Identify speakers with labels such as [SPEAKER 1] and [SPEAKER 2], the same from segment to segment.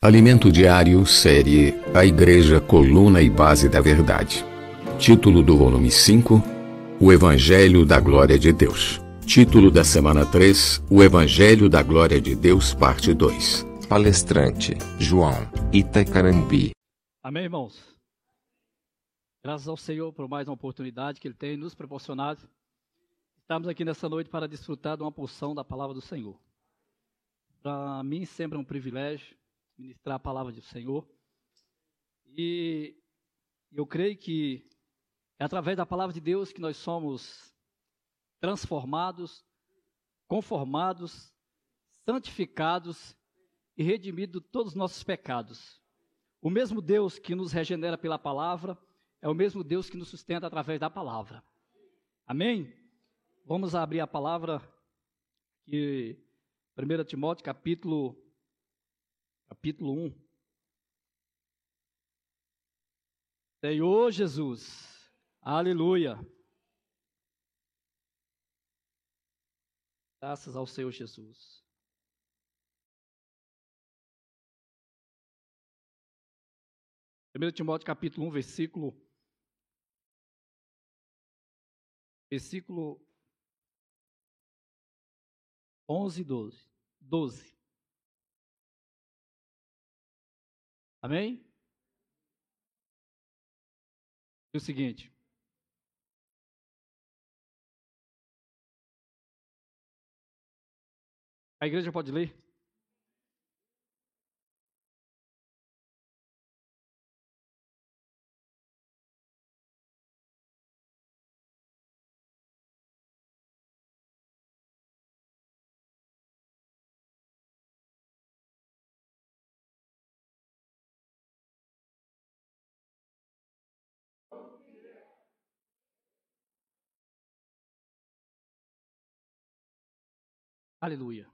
[SPEAKER 1] Alimento Diário, série A Igreja Coluna e Base da Verdade. Título do volume 5: O Evangelho da Glória de Deus. Título da semana 3: O Evangelho da Glória de Deus, parte 2.
[SPEAKER 2] Palestrante: João Itacarambi.
[SPEAKER 3] Amém, irmãos? Graças ao Senhor por mais uma oportunidade que Ele tem nos proporcionado. Estamos aqui nessa noite para desfrutar de uma porção da palavra do Senhor. Para mim, sempre é um privilégio ministrar a palavra do Senhor. E eu creio que é através da palavra de Deus que nós somos transformados, conformados, santificados e redimidos de todos os nossos pecados. O mesmo Deus que nos regenera pela palavra é o mesmo Deus que nos sustenta através da palavra. Amém? Vamos abrir a palavra que 1 Timóteo capítulo capítulo 1. Senhor Jesus, aleluia. Graças ao Senhor Jesus. Primeiro Timóteo capítulo 1, versículo versículo 11 e 12. 12. Amém? E o seguinte. A igreja pode ler? Aleluia.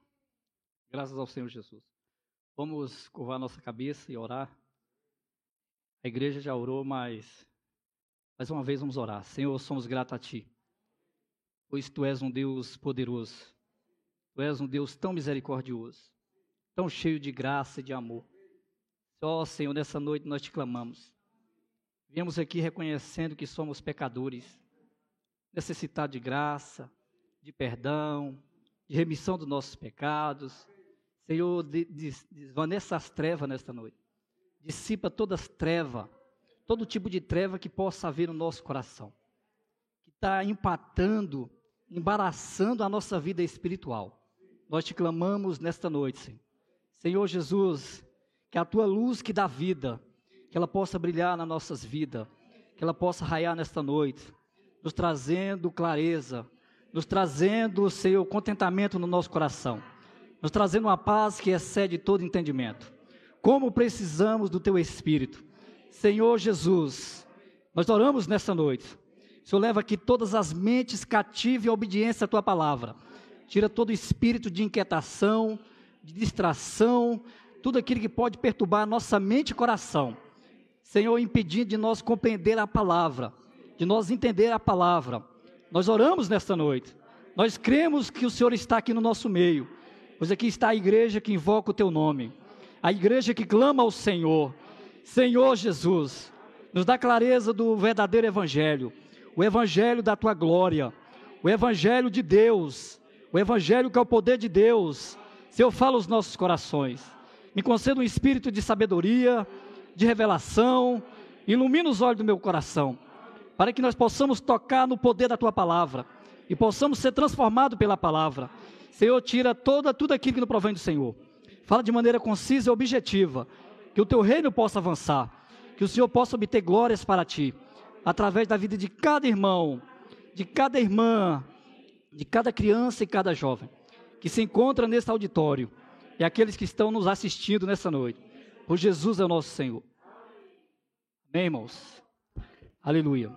[SPEAKER 3] Graças ao Senhor Jesus. Vamos curvar nossa cabeça e orar. A igreja já orou, mas mais uma vez vamos orar. Senhor, somos gratos a Ti, pois Tu és um Deus poderoso. Tu és um Deus tão misericordioso, tão cheio de graça e de amor. Ó oh, Senhor, nessa noite nós te clamamos. Viemos aqui reconhecendo que somos pecadores, necessitados de graça, de perdão, de remissão dos nossos pecados. Senhor, desvaneça as trevas nesta noite. Dissipa todas as trevas, todo tipo de treva que possa haver no nosso coração, que está empatando, embaraçando a nossa vida espiritual. Nós te clamamos nesta noite, Senhor. Senhor Jesus, que a tua luz que dá vida, que ela possa brilhar nas nossas vidas, que ela possa raiar nesta noite, nos trazendo clareza, nos trazendo, Senhor, contentamento no nosso coração, nos trazendo uma paz que excede todo entendimento. Como precisamos do Teu Espírito. Senhor Jesus, nós oramos nessa noite. O Senhor leva aqui todas as mentes cativas e obediência à Tua palavra. Tira todo espírito de inquietação, de distração, tudo aquilo que pode perturbar nossa mente e coração. Senhor, impedindo de nós compreender a palavra, de nós entender a palavra nós oramos nesta noite. Nós cremos que o Senhor está aqui no nosso meio. Pois aqui está a igreja que invoca o teu nome. A igreja que clama ao Senhor. Senhor Jesus, nos dá clareza do verdadeiro evangelho, o evangelho da tua glória, o evangelho de Deus, o evangelho que é o poder de Deus. Senhor, fala os nossos corações. Me conceda um espírito de sabedoria, de revelação, ilumina os olhos do meu coração para que nós possamos tocar no poder da tua palavra e possamos ser transformados pela palavra. Senhor, tira toda, tudo aquilo que não provém do Senhor. Fala de maneira concisa e objetiva, que o teu reino possa avançar, que o Senhor possa obter glórias para ti, através da vida de cada irmão, de cada irmã, de cada criança e cada jovem que se encontra nesse auditório e aqueles que estão nos assistindo nessa noite. Por Jesus é o nosso Senhor. Amém, irmãos? Aleluia.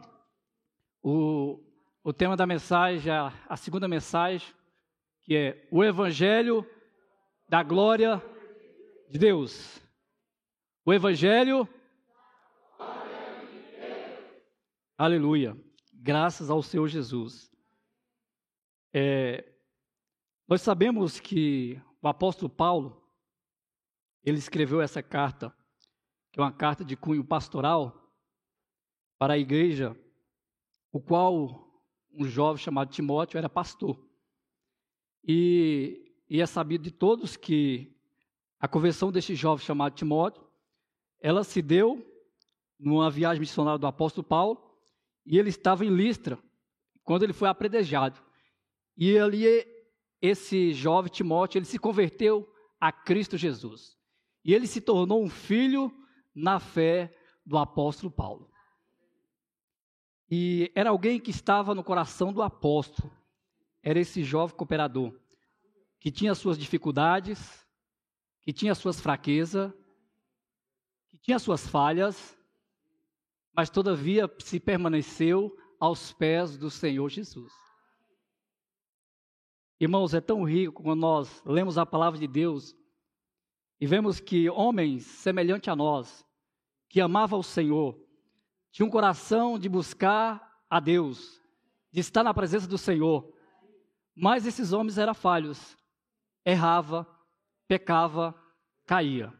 [SPEAKER 3] O, o tema da mensagem, a, a segunda mensagem, que é o Evangelho da glória de Deus. O Evangelho. Aleluia. Graças ao Senhor Jesus. É, nós sabemos que o apóstolo Paulo, ele escreveu essa carta, que é uma carta de cunho pastoral, para a igreja, o qual um jovem chamado Timóteo era pastor. E, e é sabido de todos que a conversão deste jovem chamado Timóteo, ela se deu numa viagem missionária do apóstolo Paulo, e ele estava em Listra, quando ele foi apredejado. E ali esse jovem Timóteo, ele se converteu a Cristo Jesus. E ele se tornou um filho na fé do apóstolo Paulo. E era alguém que estava no coração do apóstolo. Era esse jovem cooperador, que tinha suas dificuldades, que tinha suas fraquezas, que tinha suas falhas, mas todavia se permaneceu aos pés do Senhor Jesus. Irmãos, é tão rico quando nós lemos a palavra de Deus e vemos que homens semelhantes a nós, que amavam o Senhor, tinham um coração de buscar a Deus, de estar na presença do Senhor, mas esses homens eram falhos, errava, pecava, caía.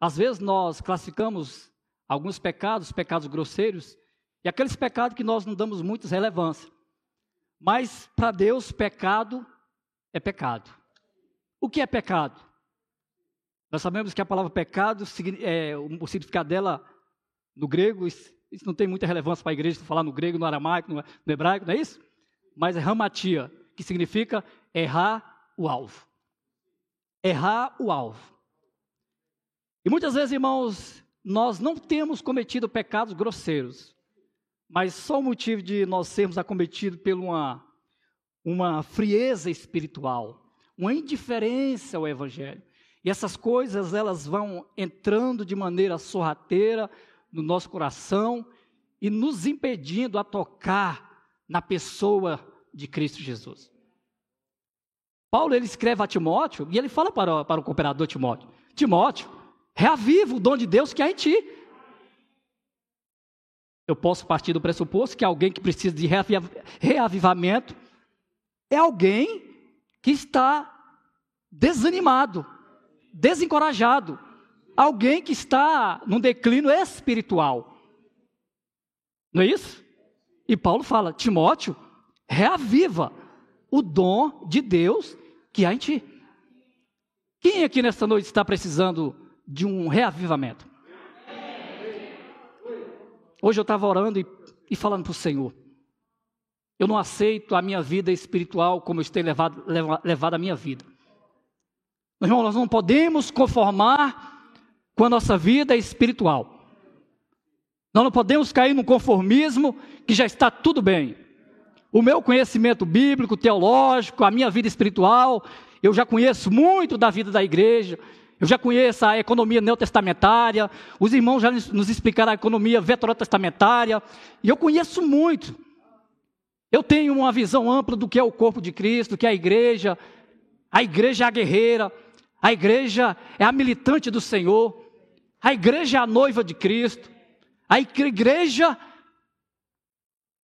[SPEAKER 3] Às vezes nós classificamos alguns pecados, pecados grosseiros, e aqueles pecados que nós não damos muita relevância. Mas para Deus, pecado é pecado. O que é pecado? Nós sabemos que a palavra pecado, é, o significado dela no grego, isso, não tem muita relevância para a igreja falar no grego, no aramaico, no, no hebraico, não é isso? Mas é ramatia, que significa errar o alvo. Errar o alvo. E muitas vezes, irmãos, nós não temos cometido pecados grosseiros mas só o motivo de nós sermos acometidos por uma, uma frieza espiritual, uma indiferença ao Evangelho. E essas coisas, elas vão entrando de maneira sorrateira no nosso coração e nos impedindo a tocar na pessoa de Cristo Jesus. Paulo, ele escreve a Timóteo e ele fala para, para o cooperador Timóteo, Timóteo, reaviva o dom de Deus que há em ti eu posso partir do pressuposto que alguém que precisa de reavivamento é alguém que está desanimado, desencorajado, alguém que está num declínio espiritual. Não é isso? E Paulo fala: Timóteo, reaviva o dom de Deus que há em ti. Quem aqui nesta noite está precisando de um reavivamento? Hoje eu estava orando e, e falando para o Senhor. Eu não aceito a minha vida espiritual como eu tenho levado, levado a minha vida. Meu irmão, nós não podemos conformar com a nossa vida espiritual. Nós não podemos cair no conformismo que já está tudo bem. O meu conhecimento bíblico, teológico, a minha vida espiritual, eu já conheço muito da vida da igreja, eu já conheço a economia neotestamentária, os irmãos já nos explicaram a economia veterotestamentária, e eu conheço muito. Eu tenho uma visão ampla do que é o corpo de Cristo, do que é a igreja. A igreja é a guerreira, a igreja é a militante do Senhor, a igreja é a noiva de Cristo, a igreja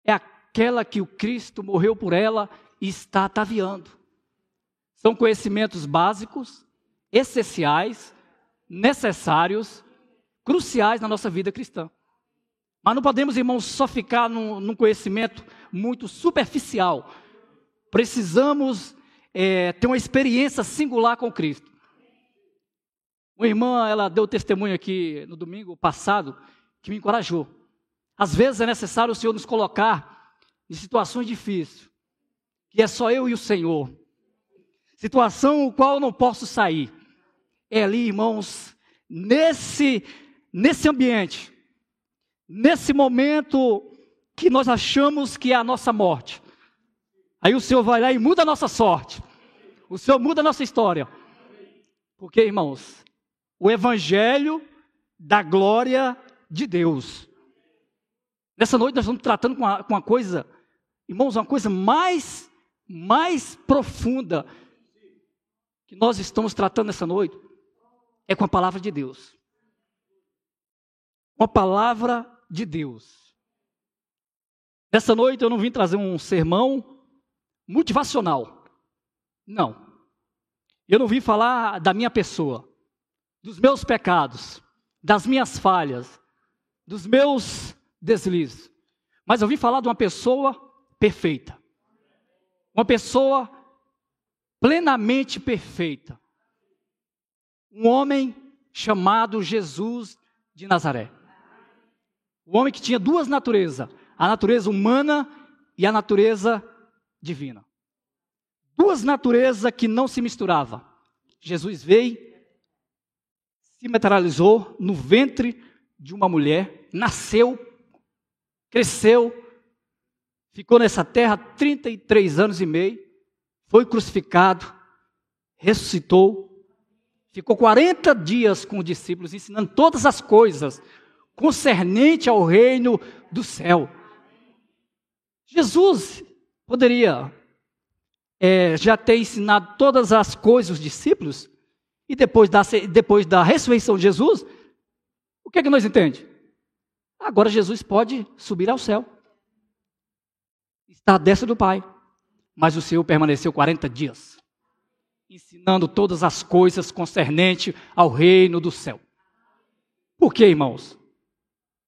[SPEAKER 3] é aquela que o Cristo morreu por ela e está ataviando. São conhecimentos básicos essenciais, necessários, cruciais na nossa vida cristã. Mas não podemos, irmãos, só ficar num, num conhecimento muito superficial. Precisamos é, ter uma experiência singular com Cristo. Uma irmã, ela deu testemunho aqui no domingo passado, que me encorajou. Às vezes é necessário o Senhor nos colocar em situações difíceis, que é só eu e o Senhor. Situação o qual eu não posso sair é ali, irmãos, nesse, nesse ambiente, nesse momento que nós achamos que é a nossa morte. Aí o Senhor vai lá e muda a nossa sorte. O Senhor muda a nossa história. Porque, irmãos, o Evangelho da glória de Deus. Nessa noite nós estamos tratando com uma, com uma coisa, irmãos, uma coisa mais, mais profunda que nós estamos tratando nessa noite é com a palavra de Deus. Com a palavra de Deus. Nessa noite eu não vim trazer um sermão motivacional. Não. Eu não vim falar da minha pessoa, dos meus pecados, das minhas falhas, dos meus deslizes. Mas eu vim falar de uma pessoa perfeita. Uma pessoa plenamente perfeita. Um homem chamado Jesus de Nazaré. O homem que tinha duas naturezas, a natureza humana e a natureza divina. Duas naturezas que não se misturavam. Jesus veio, se materializou no ventre de uma mulher, nasceu, cresceu, ficou nessa terra 33 anos e meio, foi crucificado, ressuscitou, ficou 40 dias com os discípulos ensinando todas as coisas concernente ao reino do céu. Jesus poderia é, já ter ensinado todas as coisas aos discípulos, e depois da, depois da ressurreição de Jesus, o que é que nós entendemos? Agora Jesus pode subir ao céu. Está à destra do Pai. Mas o Senhor permaneceu 40 dias, ensinando todas as coisas concernentes ao reino do céu. Por quê, irmãos?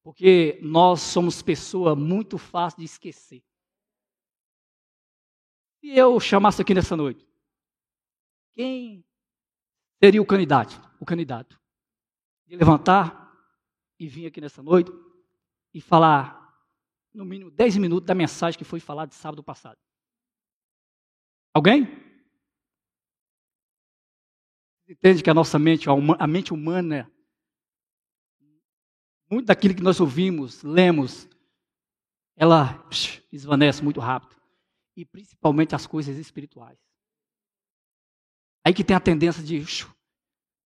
[SPEAKER 3] Porque nós somos pessoa muito fácil de esquecer. Se eu chamasse aqui nessa noite, quem seria o candidato? O candidato de levantar e vir aqui nessa noite e falar no mínimo 10 minutos da mensagem que foi falada sábado passado. Alguém? Entende que a nossa mente, a mente humana, muito daquilo que nós ouvimos, lemos, ela esvanece muito rápido. E principalmente as coisas espirituais. Aí que tem a tendência de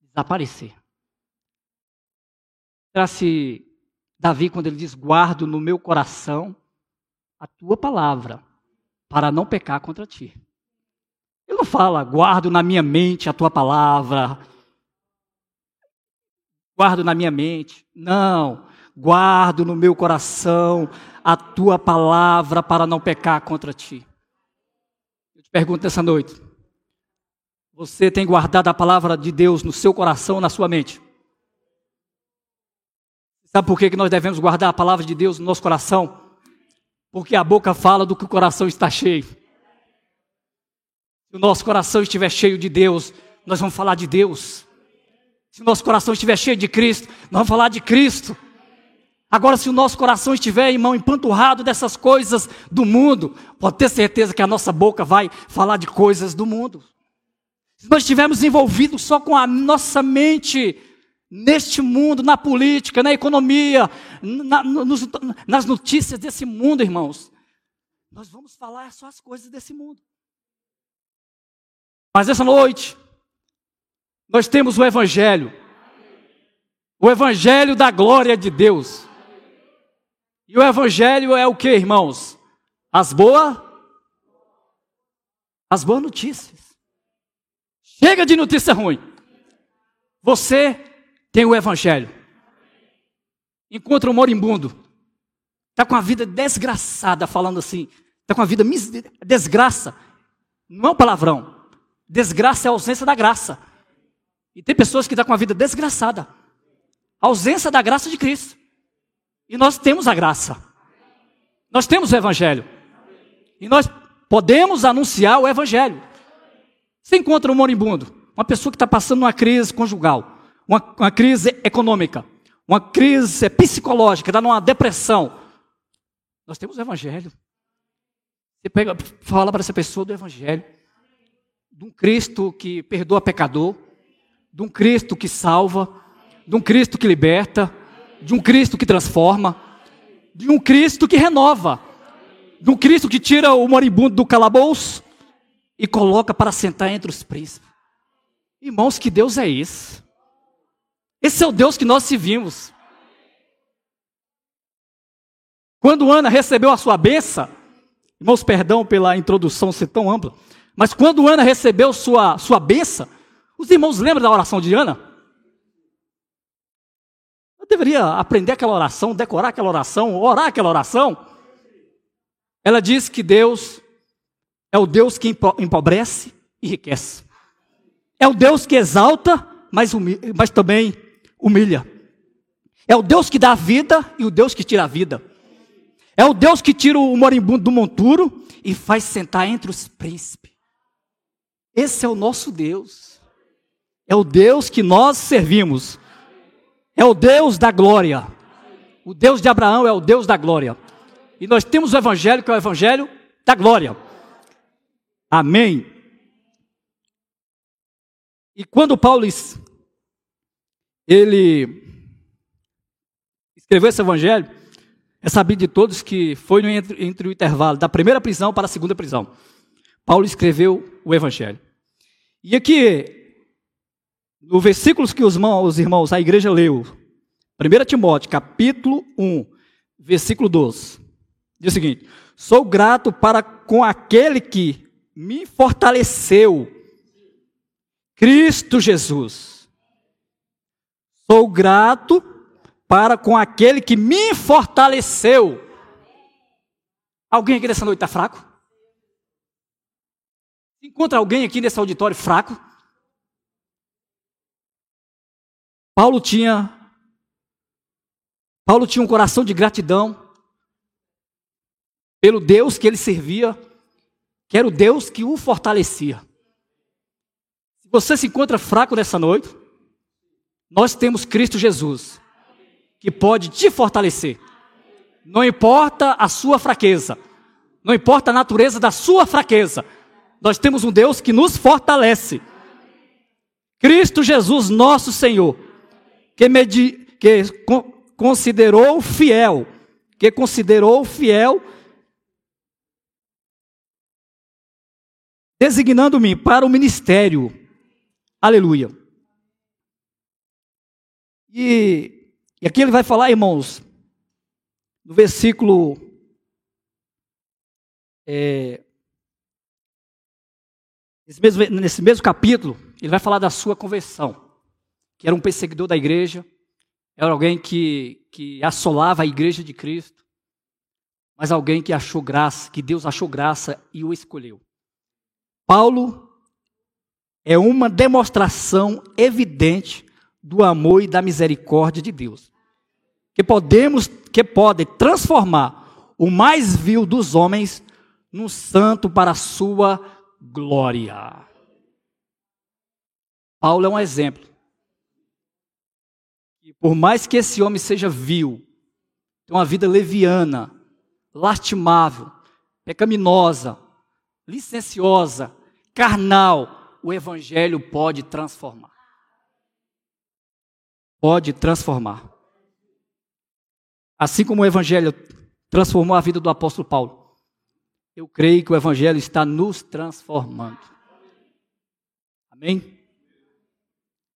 [SPEAKER 3] desaparecer. Será se Davi, quando ele diz: Guardo no meu coração a tua palavra, para não pecar contra ti. Ele não fala, guardo na minha mente a tua palavra, guardo na minha mente. Não, guardo no meu coração a tua palavra para não pecar contra ti. Eu te pergunto essa noite: você tem guardado a palavra de Deus no seu coração, na sua mente? Sabe por que nós devemos guardar a palavra de Deus no nosso coração? Porque a boca fala do que o coração está cheio. Se o nosso coração estiver cheio de Deus, nós vamos falar de Deus. Se o nosso coração estiver cheio de Cristo, nós vamos falar de Cristo. Agora, se o nosso coração estiver, irmão, empanturrado dessas coisas do mundo, pode ter certeza que a nossa boca vai falar de coisas do mundo. Se nós estivermos envolvidos só com a nossa mente neste mundo, na política, na economia, na, nos, nas notícias desse mundo, irmãos, nós vamos falar só as coisas desse mundo. Mas essa noite, nós temos o Evangelho, o Evangelho da glória de Deus. E o Evangelho é o que, irmãos? As boas, as boas notícias. Chega de notícia ruim. Você tem o Evangelho. Encontra um moribundo, está com a vida desgraçada, falando assim, está com a vida mis... desgraça. Não é um palavrão. Desgraça é a ausência da graça. E tem pessoas que estão tá com a vida desgraçada. A ausência da graça de Cristo. E nós temos a graça. Nós temos o Evangelho. E nós podemos anunciar o Evangelho. Você encontra um moribundo, uma pessoa que está passando uma crise conjugal uma, uma crise econômica, uma crise psicológica, está numa depressão. Nós temos o Evangelho. Você pega, fala para essa pessoa do Evangelho, de um Cristo que perdoa pecador, de um Cristo que salva, de um Cristo que liberta, de um Cristo que transforma, de um Cristo que renova, de um Cristo que tira o moribundo do calabouço e coloca para sentar entre os príncipes. Irmãos, que Deus é esse? Esse é o Deus que nós servimos. Quando Ana recebeu a sua benção, irmãos, perdão pela introdução ser tão ampla, mas quando Ana recebeu sua, sua benção, os irmãos lembram da oração de Ana? Eu deveria aprender aquela oração, decorar aquela oração, orar aquela oração. Ela diz que Deus é o Deus que empobrece e enriquece. É o Deus que exalta mas, mas também humilha. É o Deus que dá a vida e o Deus que tira a vida. É o Deus que tira o moribundo do monturo e faz sentar entre os príncipes. Esse é o nosso Deus. É o Deus que nós servimos. É o Deus da glória. O Deus de Abraão é o Deus da glória. E nós temos o Evangelho, que é o Evangelho da glória. Amém. E quando Paulo ele escreveu esse evangelho, é sabido de todos que foi entre, entre o intervalo da primeira prisão para a segunda prisão. Paulo escreveu o evangelho. E aqui, no versículos que os irmãos, os irmãos a igreja leu, 1 Timóteo, capítulo 1, versículo 12, diz o seguinte: Sou grato para com aquele que me fortaleceu, Cristo Jesus. Sou grato para com aquele que me fortaleceu. Alguém aqui nessa noite está fraco? Encontra alguém aqui nesse auditório fraco? Paulo tinha Paulo tinha um coração de gratidão pelo Deus que ele servia que era o Deus que o fortalecia. Se você se encontra fraco nessa noite, nós temos Cristo Jesus, que pode te fortalecer. Não importa a sua fraqueza, não importa a natureza da sua fraqueza, nós temos um Deus que nos fortalece. Cristo Jesus, nosso Senhor, que, medi, que considerou fiel, que considerou fiel designando-me para o ministério. Aleluia. E, e aqui ele vai falar, irmãos, no versículo. É, nesse, mesmo, nesse mesmo capítulo, ele vai falar da sua conversão, que era um perseguidor da igreja, era alguém que, que assolava a igreja de Cristo, mas alguém que achou graça, que Deus achou graça e o escolheu. Paulo é uma demonstração evidente do amor e da misericórdia de Deus. Que podemos, que pode transformar o mais vil dos homens num santo para a sua glória. Paulo é um exemplo. E por mais que esse homem seja vil, tem uma vida leviana, lastimável, pecaminosa, licenciosa, carnal, o Evangelho pode transformar. Pode transformar. Assim como o Evangelho transformou a vida do apóstolo Paulo, eu creio que o Evangelho está nos transformando. Amém?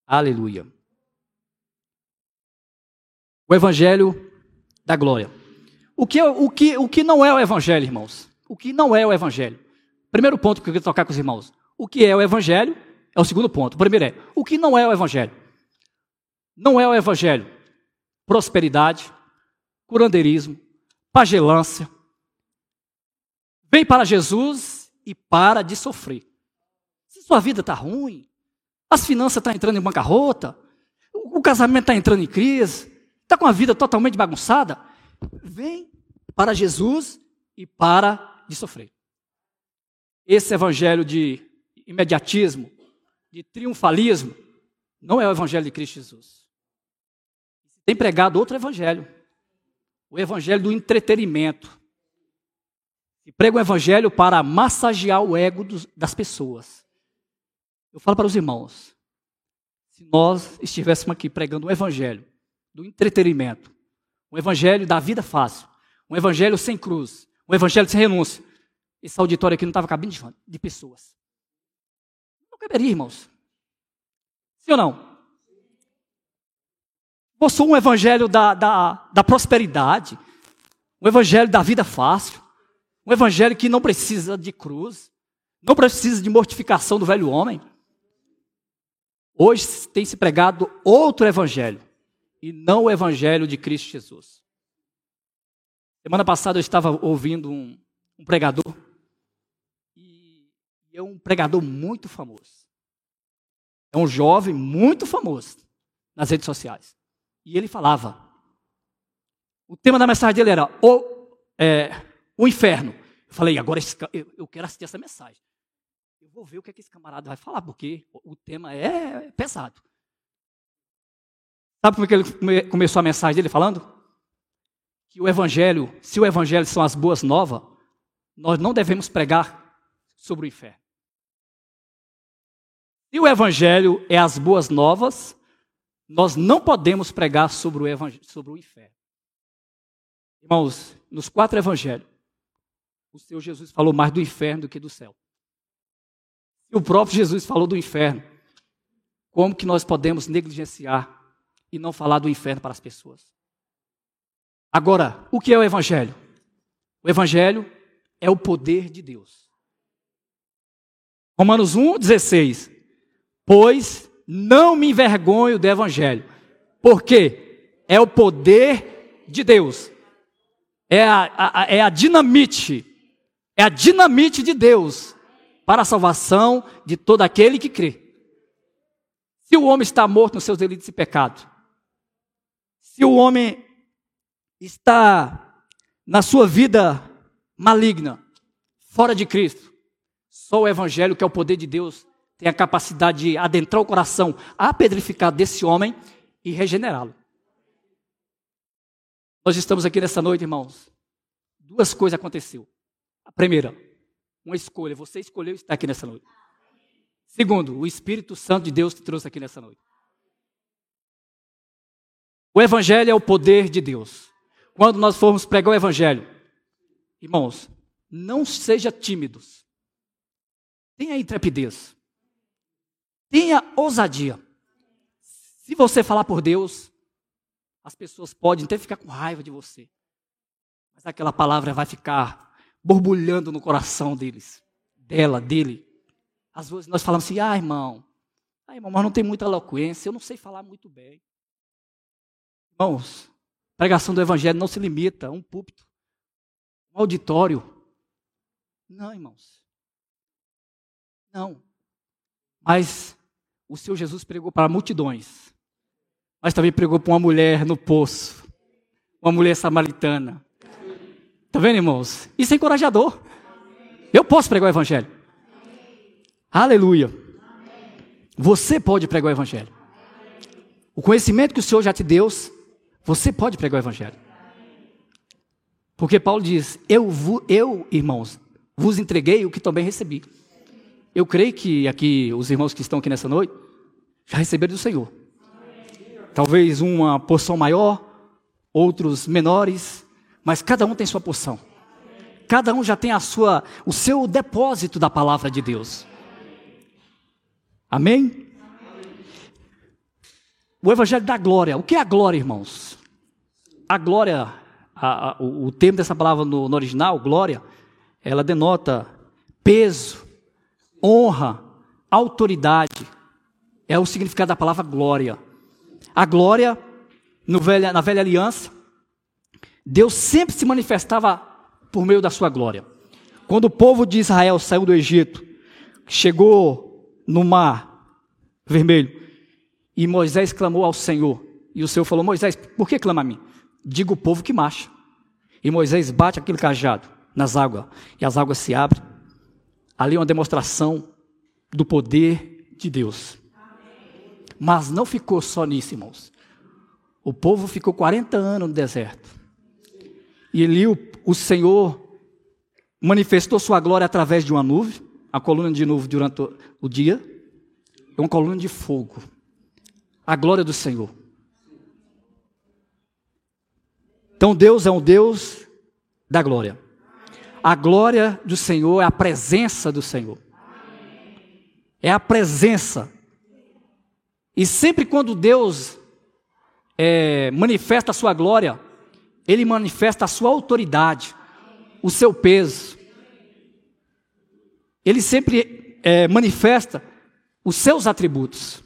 [SPEAKER 3] Aleluia. O Evangelho da glória. O que, o, que, o que não é o Evangelho, irmãos? O que não é o Evangelho? Primeiro ponto que eu quero tocar com os irmãos. O que é o Evangelho? É o segundo ponto. O primeiro é: o que não é o Evangelho? Não é o Evangelho prosperidade, curandeirismo, pagelância. Vem para Jesus e para de sofrer. Se sua vida está ruim, as finanças estão tá entrando em bancarrota, o casamento está entrando em crise, está com a vida totalmente bagunçada, vem para Jesus e para de sofrer. Esse evangelho de imediatismo, de triunfalismo, não é o evangelho de Cristo Jesus. Tem pregado outro evangelho, o evangelho do entretenimento. E prega o evangelho para massagear o ego dos, das pessoas. Eu falo para os irmãos, se nós estivéssemos aqui pregando um evangelho do entretenimento, um evangelho da vida fácil, um evangelho sem cruz, um evangelho sem renúncia, esse auditório aqui não estava cabendo de, pessoas. Não caberia, irmãos. Sim ou não? Possui um evangelho da, da, da prosperidade, um evangelho da vida fácil, um evangelho que não precisa de cruz, não precisa de mortificação do velho homem. Hoje tem se pregado outro evangelho, e não o evangelho de Cristo Jesus. Semana passada eu estava ouvindo um, um pregador é um pregador muito famoso. É um jovem muito famoso nas redes sociais. E ele falava. O tema da mensagem dele era o, é, o inferno. Eu falei, agora esse, eu quero assistir essa mensagem. Eu vou ver o que, é que esse camarada vai falar, porque o tema é pesado. Sabe como é que ele começou a mensagem dele falando? Que o evangelho, se o evangelho são as boas novas, nós não devemos pregar sobre o inferno. Se o evangelho é as boas novas, nós não podemos pregar sobre o, evangelho, sobre o inferno. Irmãos, nos quatro evangelhos, o Senhor Jesus falou mais do inferno do que do céu. E o próprio Jesus falou do inferno. Como que nós podemos negligenciar e não falar do inferno para as pessoas. Agora, o que é o Evangelho? O Evangelho é o poder de Deus. Romanos 1, 16. Pois não me envergonho do Evangelho, porque é o poder de Deus, é a, a, é a dinamite, é a dinamite de Deus para a salvação de todo aquele que crê. Se o homem está morto nos seus delitos e pecados, se o homem está na sua vida maligna, fora de Cristo, só o Evangelho, que é o poder de Deus, tem a capacidade de adentrar o coração apedrificado desse homem e regenerá-lo. Nós estamos aqui nessa noite, irmãos. Duas coisas aconteceram. A primeira, uma escolha. Você escolheu estar aqui nessa noite. Segundo, o Espírito Santo de Deus te trouxe aqui nessa noite. O Evangelho é o poder de Deus. Quando nós formos pregar o Evangelho, irmãos, não seja tímidos. Tenha intrepidez. Tenha ousadia. Se você falar por Deus, as pessoas podem até ficar com raiva de você. Mas aquela palavra vai ficar borbulhando no coração deles, dela, dele. Às vezes nós falamos assim: ah, irmão, ah, irmão, mas não tem muita eloquência, eu não sei falar muito bem. Irmãos, pregação do Evangelho não se limita a um púlpito, um auditório. Não, irmãos. Não. Mas o Senhor Jesus pregou para multidões. Mas também pregou para uma mulher no poço. Uma mulher samaritana. Está vendo, irmãos? Isso é encorajador. Eu posso pregar o Evangelho. Aleluia. Você pode pregar o Evangelho. O conhecimento que o Senhor já te deu, você pode pregar o Evangelho. Porque Paulo diz: eu, eu, irmãos, vos entreguei o que também recebi. Eu creio que aqui, os irmãos que estão aqui nessa noite, já receberam do Senhor. Talvez uma porção maior, outros menores, mas cada um tem sua porção. Cada um já tem a sua, o seu depósito da palavra de Deus. Amém? O Evangelho da glória. O que é a glória, irmãos? A glória, a, a, o, o termo dessa palavra no, no original, glória, ela denota peso, honra, autoridade. É o significado da palavra glória. A glória, velha, na velha aliança, Deus sempre se manifestava por meio da sua glória. Quando o povo de Israel saiu do Egito, chegou no mar vermelho, e Moisés clamou ao Senhor. E o Senhor falou: Moisés, por que clama a mim? Diga o povo que marcha. E Moisés bate aquele cajado nas águas, e as águas se abrem. Ali é uma demonstração do poder de Deus. Mas não ficou só nisso, irmãos. O povo ficou 40 anos no deserto. E ali o, o Senhor manifestou sua glória através de uma nuvem, a coluna de nuvem durante o, dia, e uma coluna de fogo a glória do Senhor. Então Deus é um Deus da glória. A glória do Senhor é a presença do Senhor. É a presença. E sempre quando Deus é, manifesta a sua glória, Ele manifesta a sua autoridade, o seu peso. Ele sempre é, manifesta os seus atributos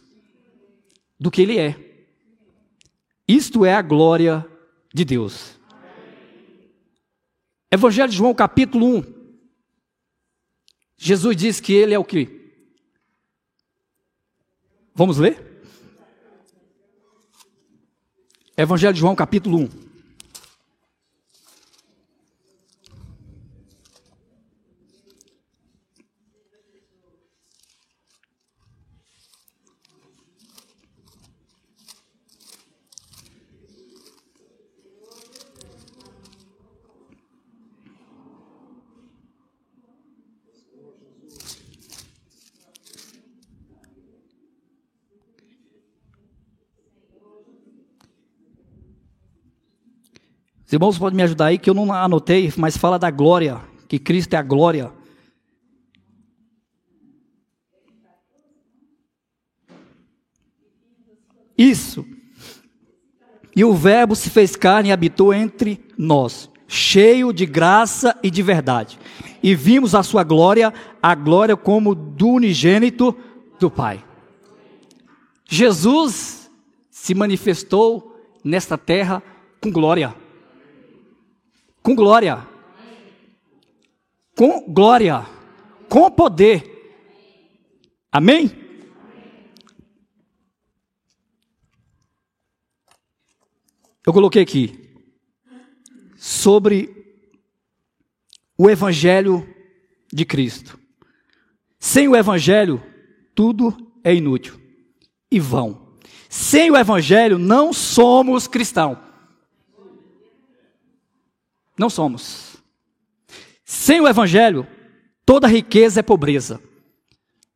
[SPEAKER 3] do que ele é. Isto é a glória de Deus. Evangelho de João, capítulo 1. Jesus diz que ele é o que? Vamos ler? Evangelho de João, capítulo 1. Irmãos podem me ajudar aí, que eu não anotei, mas fala da glória, que Cristo é a glória. Isso. E o Verbo se fez carne e habitou entre nós, cheio de graça e de verdade. E vimos a sua glória, a glória como do unigênito do Pai. Jesus se manifestou nesta terra com glória com glória. Com glória. Com poder. Amém? Eu coloquei aqui sobre o Evangelho de Cristo. Sem o Evangelho, tudo é inútil e vão. Sem o Evangelho, não somos cristãos. Não somos. Sem o Evangelho, toda riqueza é pobreza,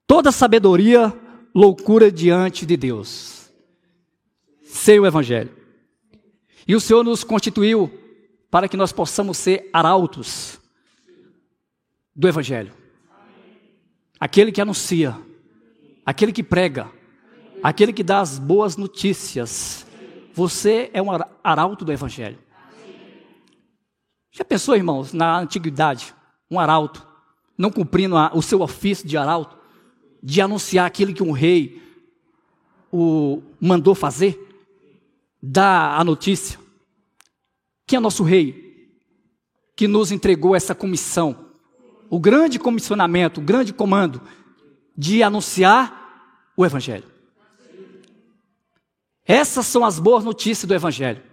[SPEAKER 3] toda sabedoria, loucura diante de Deus. Sem o Evangelho. E o Senhor nos constituiu para que nós possamos ser arautos do Evangelho. Aquele que anuncia, aquele que prega, aquele que dá as boas notícias. Você é um arauto do Evangelho. Já pensou, irmãos, na antiguidade, um arauto, não cumprindo a, o seu ofício de arauto, de anunciar aquilo que um rei o mandou fazer, dar a notícia? Quem é nosso rei? Que nos entregou essa comissão, o grande comissionamento, o grande comando de anunciar o Evangelho. Essas são as boas notícias do Evangelho.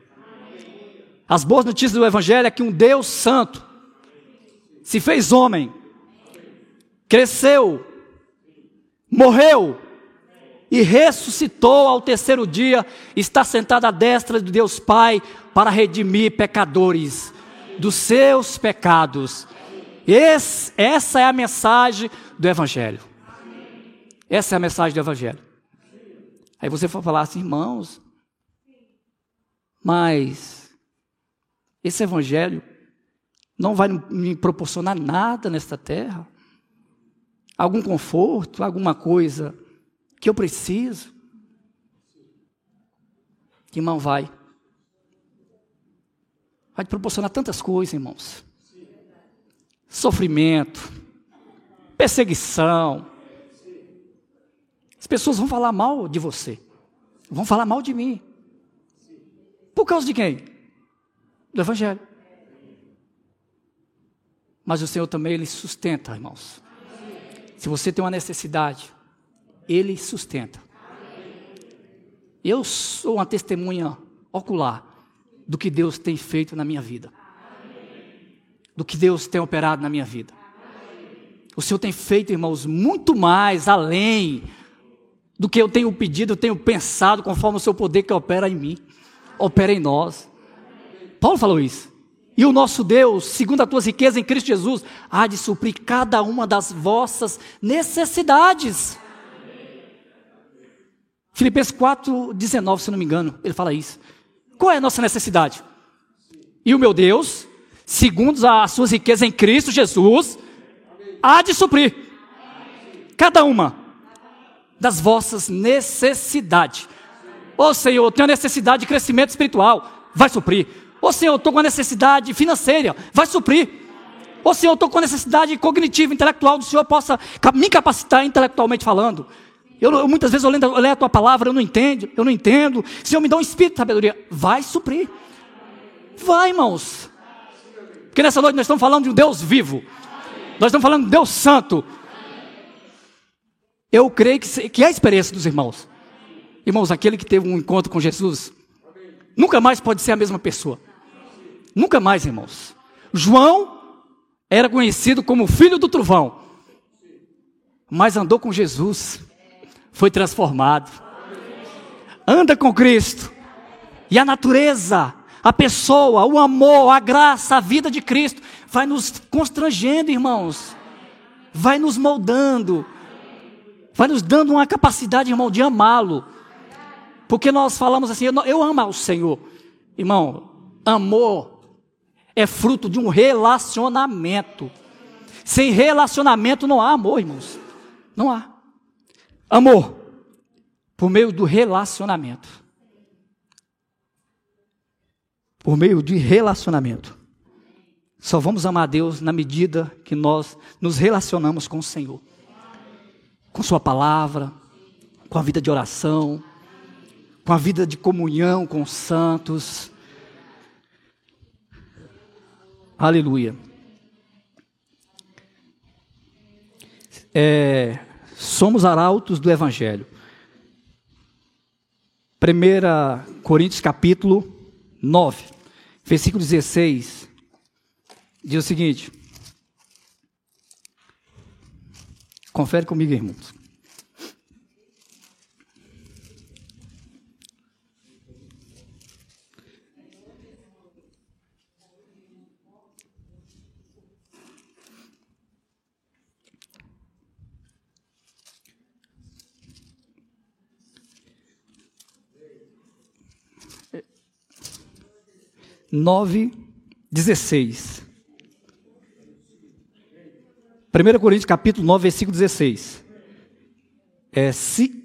[SPEAKER 3] As boas notícias do Evangelho é que um Deus santo se fez homem, cresceu, morreu e ressuscitou ao terceiro dia, está sentado à destra de Deus Pai para redimir pecadores dos seus pecados. Esse, essa é a mensagem do Evangelho. Essa é a mensagem do Evangelho. Aí você for falar assim, irmãos, mas esse evangelho não vai me proporcionar nada nesta terra. Algum conforto, alguma coisa que eu preciso. Irmão, vai. Vai te proporcionar tantas coisas, irmãos. Sofrimento, perseguição. As pessoas vão falar mal de você. Vão falar mal de mim. Por causa de quem? Do Evangelho. Mas o Senhor também, Ele sustenta, irmãos. Se você tem uma necessidade, Ele sustenta. Eu sou uma testemunha ocular do que Deus tem feito na minha vida. Do que Deus tem operado na minha vida. O Senhor tem feito, irmãos, muito mais além do que eu tenho pedido, eu tenho pensado, conforme o seu poder que opera em mim, opera em nós. Paulo falou isso. E o nosso Deus, segundo as tuas riquezas em Cristo Jesus, há de suprir cada uma das vossas necessidades. Filipenses 4, 19, se não me engano, ele fala isso. Qual é a nossa necessidade? E o meu Deus, segundo as suas riquezas em Cristo Jesus, há de suprir cada uma das vossas necessidades. Ô oh, Senhor, eu tenho necessidade de crescimento espiritual, vai suprir. Ô Senhor, eu estou com a necessidade financeira, vai suprir. Ô Senhor, eu estou com a necessidade cognitiva, intelectual, do Senhor possa me capacitar intelectualmente falando. Eu, eu muitas vezes eu leio, eu leio, a tua palavra, eu não entendo, eu não entendo. Senhor, me dá um espírito de sabedoria. Vai suprir. Vai, irmãos. Porque nessa noite nós estamos falando de um Deus vivo. Nós estamos falando de um Deus santo. Eu creio que, que é a experiência dos irmãos. Irmãos, aquele que teve um encontro com Jesus, nunca mais pode ser a mesma pessoa. Nunca mais, irmãos. João era conhecido como filho do trovão, mas andou com Jesus, foi transformado. Anda com Cristo, e a natureza, a pessoa, o amor, a graça, a vida de Cristo vai nos constrangendo, irmãos, vai nos moldando, vai nos dando uma capacidade, irmão, de amá-lo. Porque nós falamos assim, eu, amo o Senhor. Irmão, amor é fruto de um relacionamento. Sem relacionamento não há amor, irmãos. Não há. Amor, por meio do relacionamento. Por meio de relacionamento. Só vamos amar a Deus na medida que nós nos relacionamos com o Senhor. Com Sua palavra, com a vida de oração, com a vida de comunhão com os santos. Aleluia. É, somos arautos do Evangelho. 1 Coríntios capítulo 9, versículo 16, diz o seguinte. Confere comigo, irmãos. Nove, dezesseis. 1 Coríntios capítulo 9, versículo 16. É, se,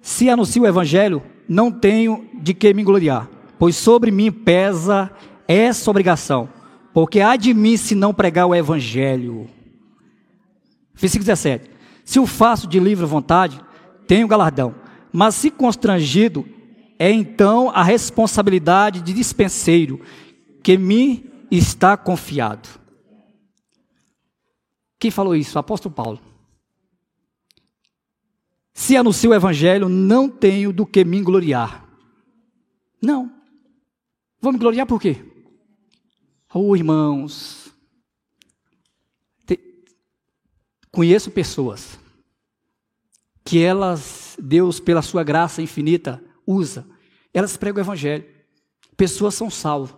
[SPEAKER 3] se anuncio o evangelho, não tenho de que me gloriar, pois sobre mim pesa essa obrigação, porque há de mim se não pregar o evangelho. Versículo 17. Se o faço de livre vontade, tenho galardão, mas se constrangido, é então a responsabilidade de dispenseiro que me está confiado. Quem falou isso? O apóstolo Paulo. Se anuncio o evangelho, não tenho do que me gloriar. Não. Vou me gloriar por quê? Oh, irmãos. Te... Conheço pessoas que elas, Deus, pela sua graça infinita, usa elas pregam o evangelho. Pessoas são salvas.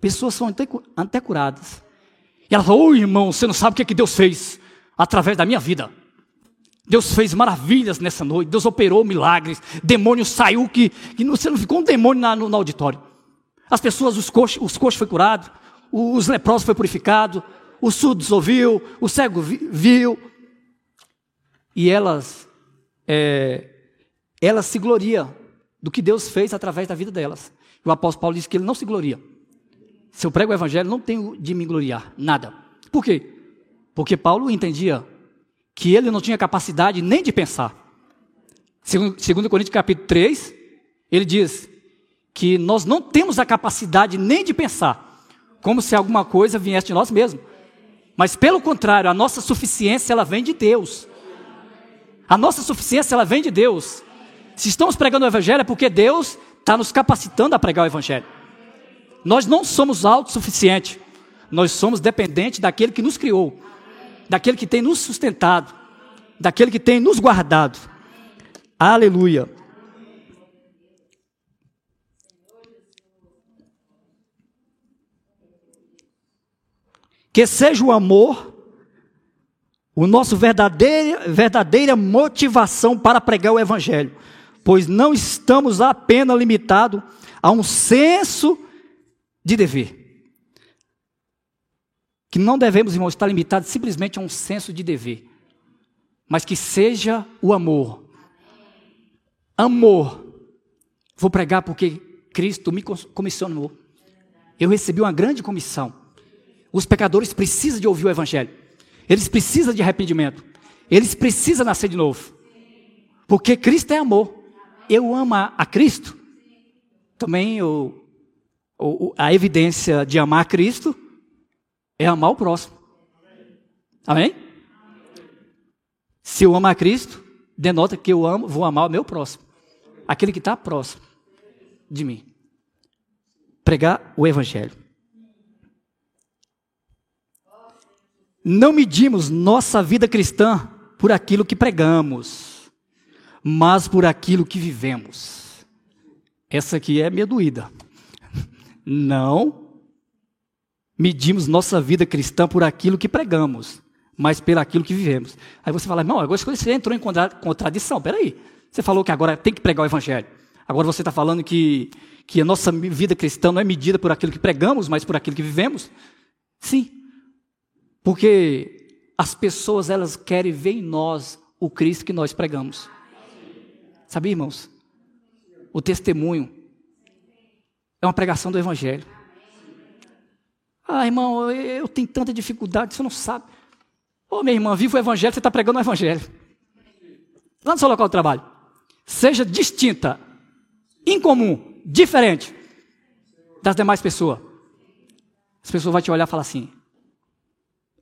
[SPEAKER 3] Pessoas são até curadas. E elas falam, ô oh, irmão, você não sabe o que, é que Deus fez através da minha vida. Deus fez maravilhas nessa noite, Deus operou milagres, demônio saiu que, que você não ficou um demônio na, no, no auditório. As pessoas, os coxos, os coxos foi curado, os leprosos foi purificado, o surdo ouviu, o cego viu. E elas, é, elas se gloriam do que Deus fez através da vida delas. O apóstolo Paulo disse que ele não se gloria. Se eu prego o evangelho, não tenho de me gloriar, nada. Por quê? Porque Paulo entendia que ele não tinha capacidade nem de pensar. Segundo, segundo Coríntios capítulo 3, ele diz que nós não temos a capacidade nem de pensar, como se alguma coisa viesse de nós mesmos. Mas pelo contrário, a nossa suficiência ela vem de Deus. A nossa suficiência ela vem de Deus. Se estamos pregando o Evangelho é porque Deus está nos capacitando a pregar o Evangelho. Nós não somos autossuficientes. Nós somos dependentes daquele que nos criou, daquele que tem nos sustentado, daquele que tem nos guardado. Aleluia. Que seja o amor o nosso verdadeira, verdadeira motivação para pregar o Evangelho pois não estamos apenas limitados a um senso de dever. Que não devemos, irmãos, estar limitados simplesmente a um senso de dever, mas que seja o amor. Amor. Vou pregar porque Cristo me comissionou. Eu recebi uma grande comissão. Os pecadores precisam de ouvir o Evangelho. Eles precisam de arrependimento. Eles precisam nascer de novo. Porque Cristo é amor eu amo a Cristo, também o, o, a evidência de amar a Cristo é amar o próximo. Amém? Se eu amo a Cristo, denota que eu amo, vou amar o meu próximo, aquele que está próximo de mim. Pregar o Evangelho. Não medimos nossa vida cristã por aquilo que pregamos, mas por aquilo que vivemos. Essa aqui é minha doída. Não medimos nossa vida cristã por aquilo que pregamos, mas pelo aquilo que vivemos. Aí você fala, não, agora você entrou em contradição. Peraí, você falou que agora tem que pregar o evangelho. Agora você está falando que, que a nossa vida cristã não é medida por aquilo que pregamos, mas por aquilo que vivemos? Sim. Porque as pessoas, elas querem ver em nós o Cristo que nós pregamos. Sabia, irmãos? O testemunho é uma pregação do Evangelho. Ah, irmão, eu tenho tanta dificuldade, você não sabe. Ô, minha irmã, viva o Evangelho, você está pregando o Evangelho. Lá no seu local de trabalho. Seja distinta, incomum, diferente das demais pessoas. As pessoas vão te olhar e falar assim: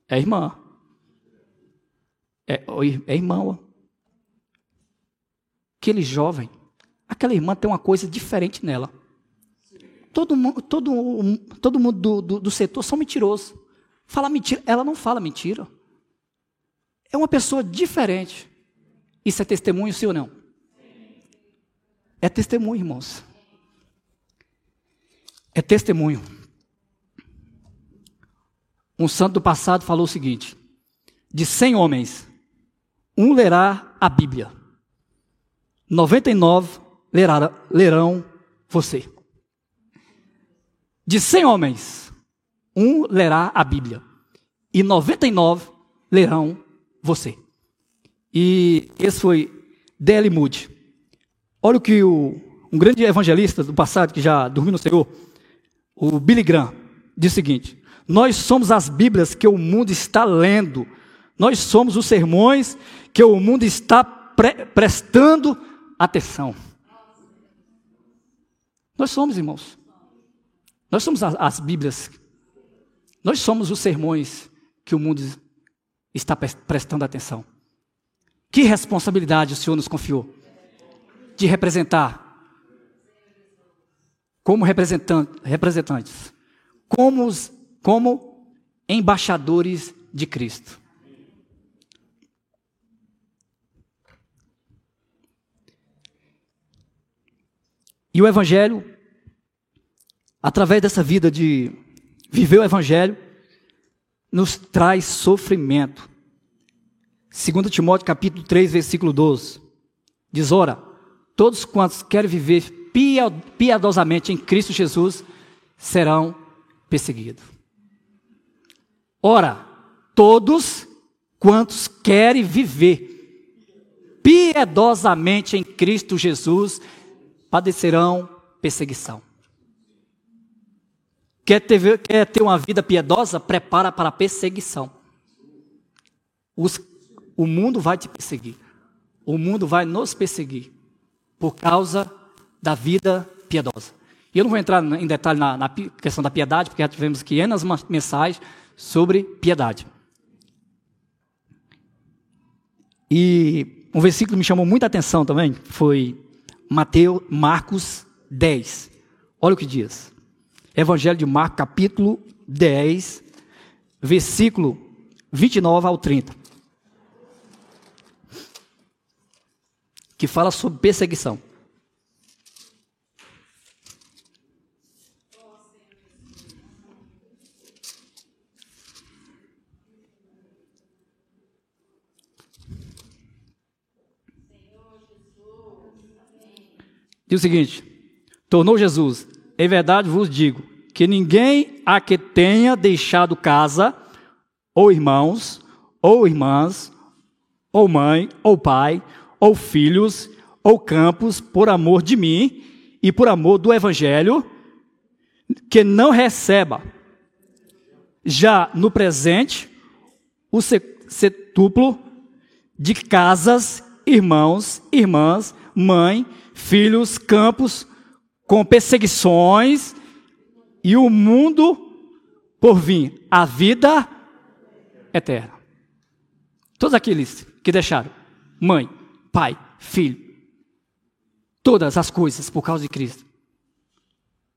[SPEAKER 3] é irmã. É, é irmão. Aquele jovem, aquela irmã tem uma coisa diferente nela. Todo mundo, todo, todo mundo do, do, do setor são mentirosos. Fala mentira. Ela não fala mentira. É uma pessoa diferente. Isso é testemunho, sim ou não? É testemunho, irmãos. É testemunho. Um santo do passado falou o seguinte: de 100 homens, um lerá a Bíblia, 99 lerá, lerão você. De 100 homens, um lerá a Bíblia e 99 lerão você. E esse foi D.L. Moody. Olha o que o, um grande evangelista do passado, que já dormiu no Senhor, o Billy Graham, diz o seguinte: Nós somos as Bíblias que o mundo está lendo. Nós somos os sermões que o mundo está pre prestando atenção. Nós somos, irmãos. Nós somos as, as Bíblias. Nós somos os sermões que o mundo está prestando atenção. Que responsabilidade o Senhor nos confiou de representar como representantes, como, como embaixadores de Cristo. E o Evangelho através dessa vida de viver o Evangelho, nos traz sofrimento. 2 Timóteo capítulo 3, versículo 12. Diz, ora, todos quantos querem viver piadosamente em Cristo Jesus serão perseguidos. Ora, todos quantos querem viver piedosamente em Cristo Jesus padecerão perseguição. Quer ter, quer ter uma vida piedosa? Prepara para a perseguição. Os, o mundo vai te perseguir. O mundo vai nos perseguir por causa da vida piedosa. E eu não vou entrar em detalhe na, na questão da piedade, porque já tivemos 500 mensagens sobre piedade. E um versículo que me chamou muita atenção também foi Mateus, Marcos 10. Olha o que diz. Evangelho de Marcos, capítulo 10, versículo 29 ao 30. Que fala sobre perseguição. Diz o seguinte: tornou Jesus em verdade vos digo que ninguém a que tenha deixado casa, ou irmãos, ou irmãs, ou mãe, ou pai, ou filhos, ou campos, por amor de mim e por amor do evangelho, que não receba já no presente o setuplo de casas, irmãos, irmãs, mãe, filhos, campos, com perseguições e o mundo por vir, a vida eterna. Todos aqueles que deixaram mãe, Pai, Filho, todas as coisas por causa de Cristo,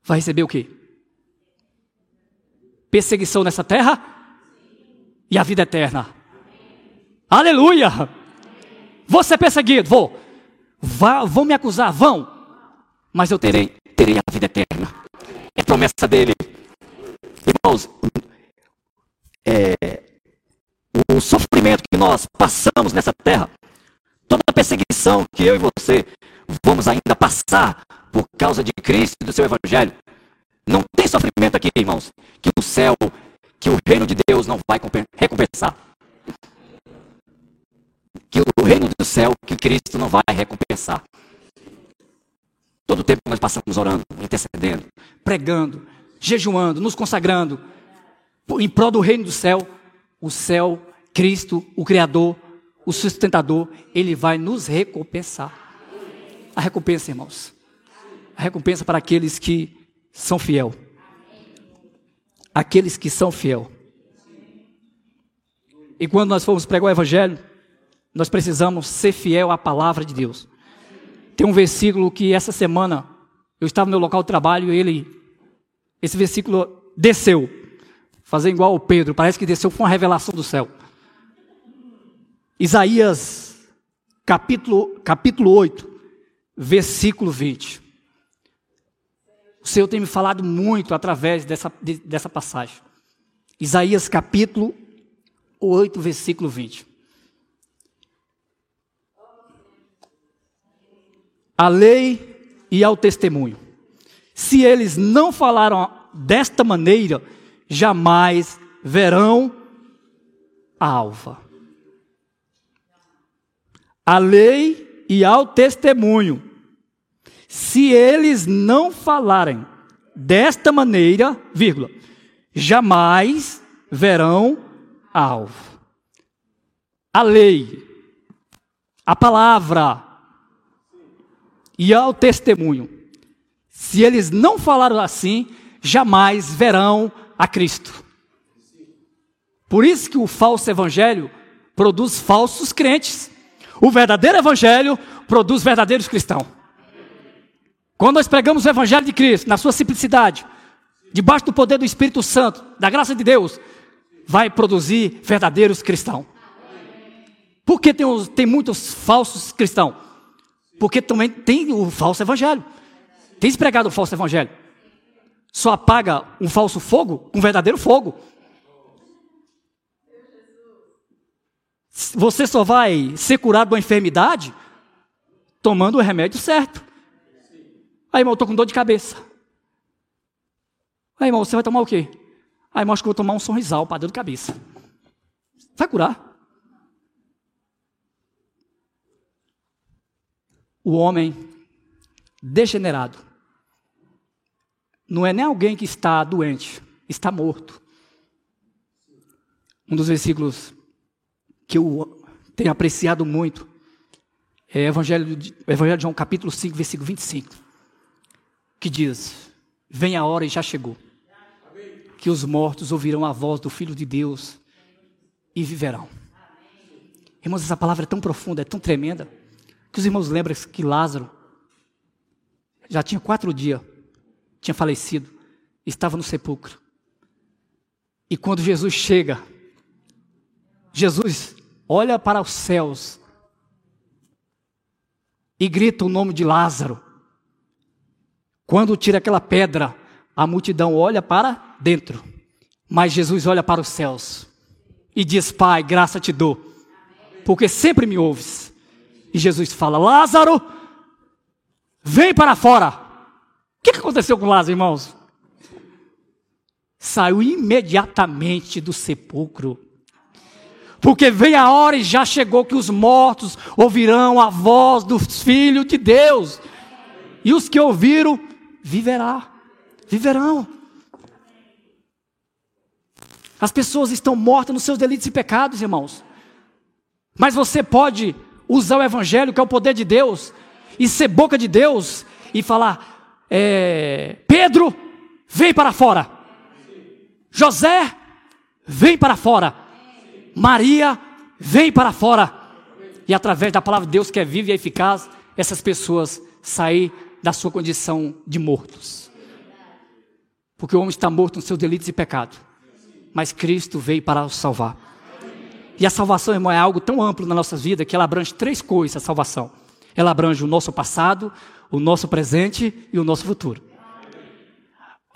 [SPEAKER 3] vai receber o quê? Perseguição nessa terra e a vida eterna. Aleluia! Vou ser perseguido, vou. Vá, vão me acusar, vão. Mas eu terei, terei a vida eterna. É promessa dele. Irmãos, é, o sofrimento que nós passamos nessa terra, toda a perseguição que eu e você vamos ainda passar por causa de Cristo e do seu Evangelho, não tem sofrimento aqui, irmãos, que o céu, que o reino de Deus não vai recompensar. Que o reino do céu, que Cristo não vai recompensar. Todo o tempo nós passamos orando, intercedendo, pregando, jejuando, nos consagrando, em prol do reino do céu. O céu, Cristo, o Criador, o sustentador, ele vai nos recompensar. A recompensa, irmãos. A recompensa para aqueles que são fiel. Aqueles que são fiel. E quando nós formos pregar o evangelho, nós precisamos ser fiel à palavra de Deus. Tem um versículo que essa semana eu estava no meu local de trabalho e ele, esse versículo desceu, fazer igual o Pedro, parece que desceu com uma revelação do céu. Isaías, capítulo, capítulo 8, versículo 20. O Senhor tem me falado muito através dessa, dessa passagem. Isaías capítulo 8, versículo 20. A lei e ao testemunho. Se eles não falaram desta maneira, jamais verão a alva. A lei e ao testemunho. Se eles não falarem desta maneira, vírgula, jamais verão a alva. A lei, a palavra, e ao testemunho. Se eles não falaram assim, jamais verão a Cristo. Por isso que o falso evangelho produz falsos crentes. O verdadeiro evangelho produz verdadeiros cristãos. Quando nós pregamos o evangelho de Cristo, na sua simplicidade, debaixo do poder do Espírito Santo, da graça de Deus, vai produzir verdadeiros cristãos. Porque tem, tem muitos falsos cristãos? Porque também tem o falso evangelho. Tem se pregado o falso evangelho. Só apaga um falso fogo com um verdadeiro fogo. Você só vai ser curado de uma enfermidade tomando o remédio certo. Aí, irmão, eu estou com dor de cabeça. Aí, irmão, você vai tomar o quê? Aí, irmão, acho que eu vou tomar um sorrisal para dor de cabeça. Vai curar. O homem degenerado não é nem alguém que está doente, está morto. Um dos versículos que eu tenho apreciado muito é Evangelho de, Evangelho de João, capítulo 5, versículo 25, que diz: Vem a hora e já chegou, que os mortos ouvirão a voz do Filho de Deus e viverão. Irmãos, essa palavra é tão profunda, é tão tremenda. Que os irmãos lembram que Lázaro já tinha quatro dias, tinha falecido, estava no sepulcro. E quando Jesus chega, Jesus olha para os céus e grita o nome de Lázaro. Quando tira aquela pedra, a multidão olha para dentro, mas Jesus olha para os céus e diz: Pai, graça te dou, porque sempre me ouves. E Jesus fala: Lázaro, vem para fora. O que aconteceu com Lázaro, irmãos? Saiu imediatamente do sepulcro. Porque veio a hora e já chegou que os mortos ouvirão a voz do Filho de Deus. E os que ouviram, viverá. Viverão. As pessoas estão mortas nos seus delitos e pecados, irmãos. Mas você pode usar o Evangelho, que é o poder de Deus, e ser boca de Deus, e falar: é, Pedro, vem para fora. José, vem para fora. Maria, vem para fora. e através da palavra de Deus que é viva e eficaz, essas pessoas sair da sua condição de mortos. Porque o homem está morto nos seus delitos e pecados. Mas Cristo veio para o salvar. E a salvação, irmão, é algo tão amplo na nossa vida que ela abrange três coisas, a salvação. Ela abrange o nosso passado, o nosso presente e o nosso futuro.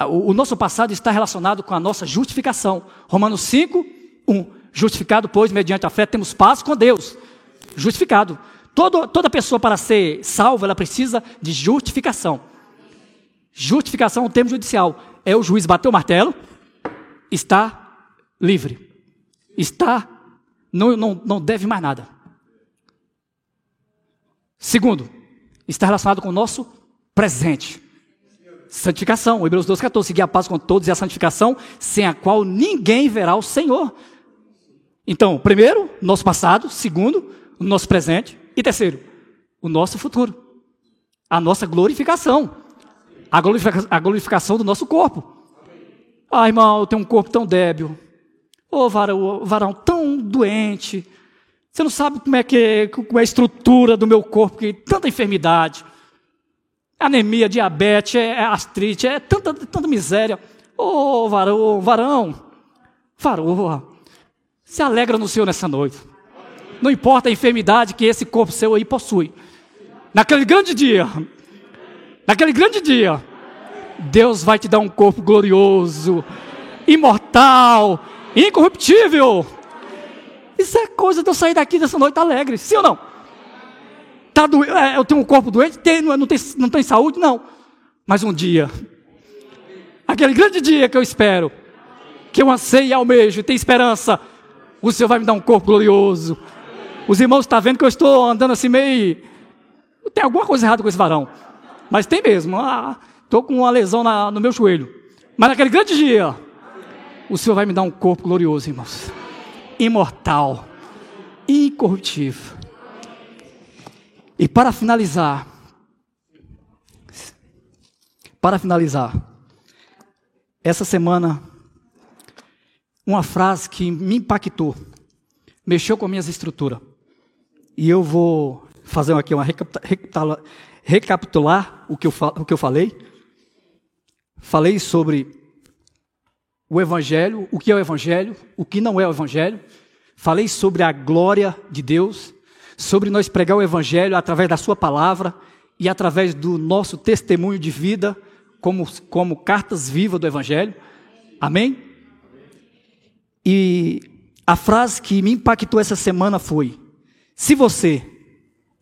[SPEAKER 3] O, o nosso passado está relacionado com a nossa justificação. Romanos 5, 1. Justificado, pois, mediante a fé, temos paz com Deus. Justificado. Todo, toda pessoa, para ser salva, ela precisa de justificação. Justificação é um termo judicial. É o juiz bater o martelo, está livre. Está, não, não, não deve mais nada. Segundo, está relacionado com o nosso presente. Santificação, Hebreus 12, 14. Seguir a paz com todos e a santificação, sem a qual ninguém verá o Senhor. Então, primeiro, nosso passado. Segundo, o nosso presente. E terceiro, o nosso futuro. A nossa glorificação. A, glorificação, a glorificação do nosso corpo. Ah, irmão, eu tenho um corpo tão débil. Ô, oh, varão, varão tão doente. Você não sabe como é que como é a estrutura do meu corpo, que tanta enfermidade. Anemia, diabetes, é, é artrite, é tanta, tanta miséria. Ô, oh, varão, varão, varão, se alegra no Senhor nessa noite. Não importa a enfermidade que esse corpo seu aí possui. Naquele grande dia, naquele grande dia, Deus vai te dar um corpo glorioso, imortal, incorruptível. Isso é coisa de eu sair daqui dessa noite alegre, sim ou não? Tá do, é, eu tenho um corpo doente, tem, não, tem, não tem saúde, não. Mas um dia, aquele grande dia que eu espero, que eu anseio e almejo, e tenho esperança, o Senhor vai me dar um corpo glorioso, os irmãos estão tá vendo que eu estou andando assim meio. Tem alguma coisa errada com esse varão. Mas tem mesmo. Estou ah, com uma lesão na, no meu joelho. Mas naquele grande dia, o Senhor vai me dar um corpo glorioso, irmãos. Imortal. Incorruptível. E para finalizar. Para finalizar. Essa semana, uma frase que me impactou, mexeu com minhas estruturas. E eu vou fazer aqui uma recapitular, recapitular o, que eu, o que eu falei. Falei sobre o Evangelho, o que é o Evangelho, o que não é o Evangelho. Falei sobre a glória de Deus, sobre nós pregar o Evangelho através da Sua palavra e através do nosso testemunho de vida, como, como cartas vivas do Evangelho. Amém? E a frase que me impactou essa semana foi: se você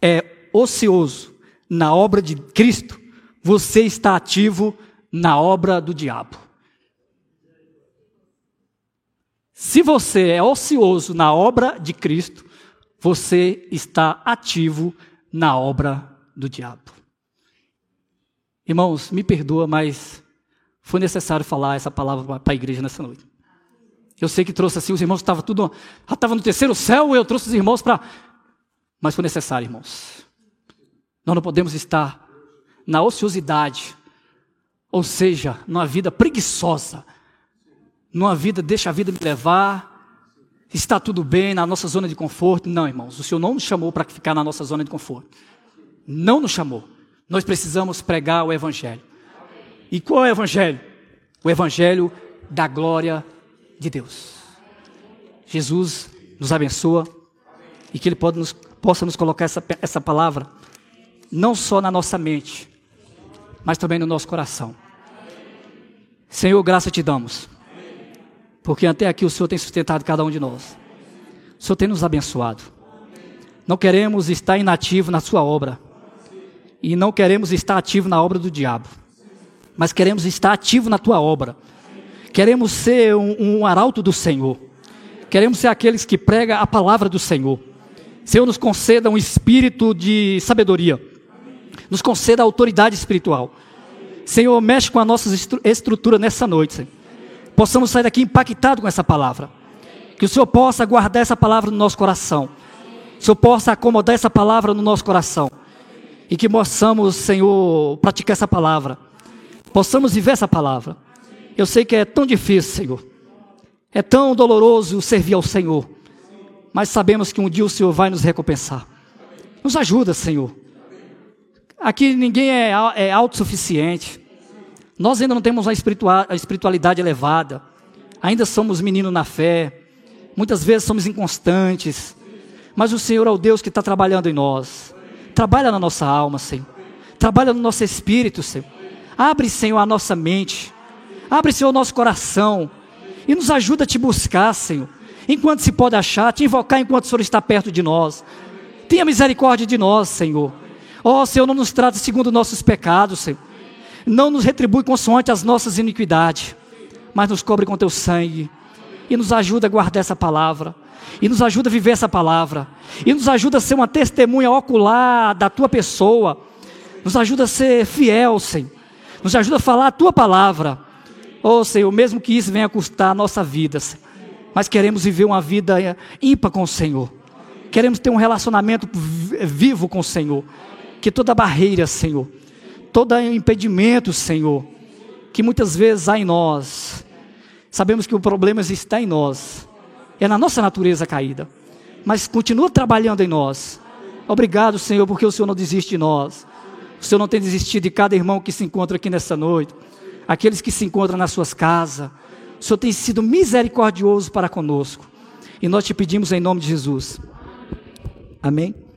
[SPEAKER 3] é ocioso na obra de Cristo, você está ativo na obra do diabo. Se você é ocioso na obra de Cristo, você está ativo na obra do diabo. Irmãos, me perdoa, mas foi necessário falar essa palavra para a igreja nessa noite. Eu sei que trouxe assim, os irmãos estavam tudo, já estavam no terceiro céu, eu trouxe os irmãos para mas foi necessário, irmãos. Nós não podemos estar na ociosidade, ou seja, numa vida preguiçosa, numa vida, deixa a vida me levar, está tudo bem na nossa zona de conforto. Não, irmãos, o Senhor não nos chamou para ficar na nossa zona de conforto. Não nos chamou. Nós precisamos pregar o Evangelho. E qual é o Evangelho? O Evangelho da glória de Deus. Jesus nos abençoa e que Ele nos possa nos colocar essa, essa palavra, não só na nossa mente, mas também no nosso coração. Senhor, graça te damos, porque até aqui o Senhor tem sustentado cada um de nós, o Senhor tem nos abençoado. Não queremos estar inativo na Sua obra, e não queremos estar ativo na obra do diabo, mas queremos estar ativo na Tua obra. Queremos ser um, um arauto do Senhor. Queremos ser aqueles que pregam a palavra do Senhor. Senhor, nos conceda um espírito de sabedoria. Nos conceda autoridade espiritual. Senhor, mexe com a nossa estrutura nessa noite, Senhor. Possamos sair daqui impactados com essa palavra. Que o Senhor possa guardar essa palavra no nosso coração. Que o Senhor possa acomodar essa palavra no nosso coração. E que possamos, Senhor, praticar essa palavra. Possamos viver essa palavra. Eu sei que é tão difícil, Senhor. É tão doloroso servir ao Senhor mas sabemos que um dia o Senhor vai nos recompensar. Nos ajuda, Senhor. Aqui ninguém é, é autossuficiente. Nós ainda não temos a espiritualidade elevada. Ainda somos meninos na fé. Muitas vezes somos inconstantes. Mas o Senhor é o Deus que está trabalhando em nós. Trabalha na nossa alma, Senhor. Trabalha no nosso espírito, Senhor. Abre, Senhor, a nossa mente. Abre, Senhor, o nosso coração. E nos ajuda a te buscar, Senhor. Enquanto se pode achar, te invocar enquanto o Senhor está perto de nós. Tenha misericórdia de nós, Senhor. Ó oh, Senhor, não nos trata segundo nossos pecados, Senhor. Não nos retribui consoante as nossas iniquidades, mas nos cobre com teu sangue. E nos ajuda a guardar essa palavra. E nos ajuda a viver essa palavra. E nos ajuda a ser uma testemunha ocular da tua pessoa. Nos ajuda a ser fiel, Senhor. Nos ajuda a falar a tua palavra. Oh, Senhor, mesmo que isso venha a custar a nossa vida, Senhor. Mas queremos viver uma vida ímpar com o Senhor. Queremos ter um relacionamento vivo com o Senhor. Que toda barreira, Senhor, todo impedimento, Senhor, que muitas vezes há em nós, sabemos que o problema está em nós, é na nossa natureza caída, mas continua trabalhando em nós. Obrigado, Senhor, porque o Senhor não desiste de nós. O Senhor não tem desistido de cada irmão que se encontra aqui nessa noite, aqueles que se encontram nas suas casas. O Senhor tem sido misericordioso para conosco. E nós te pedimos em nome de Jesus. Amém.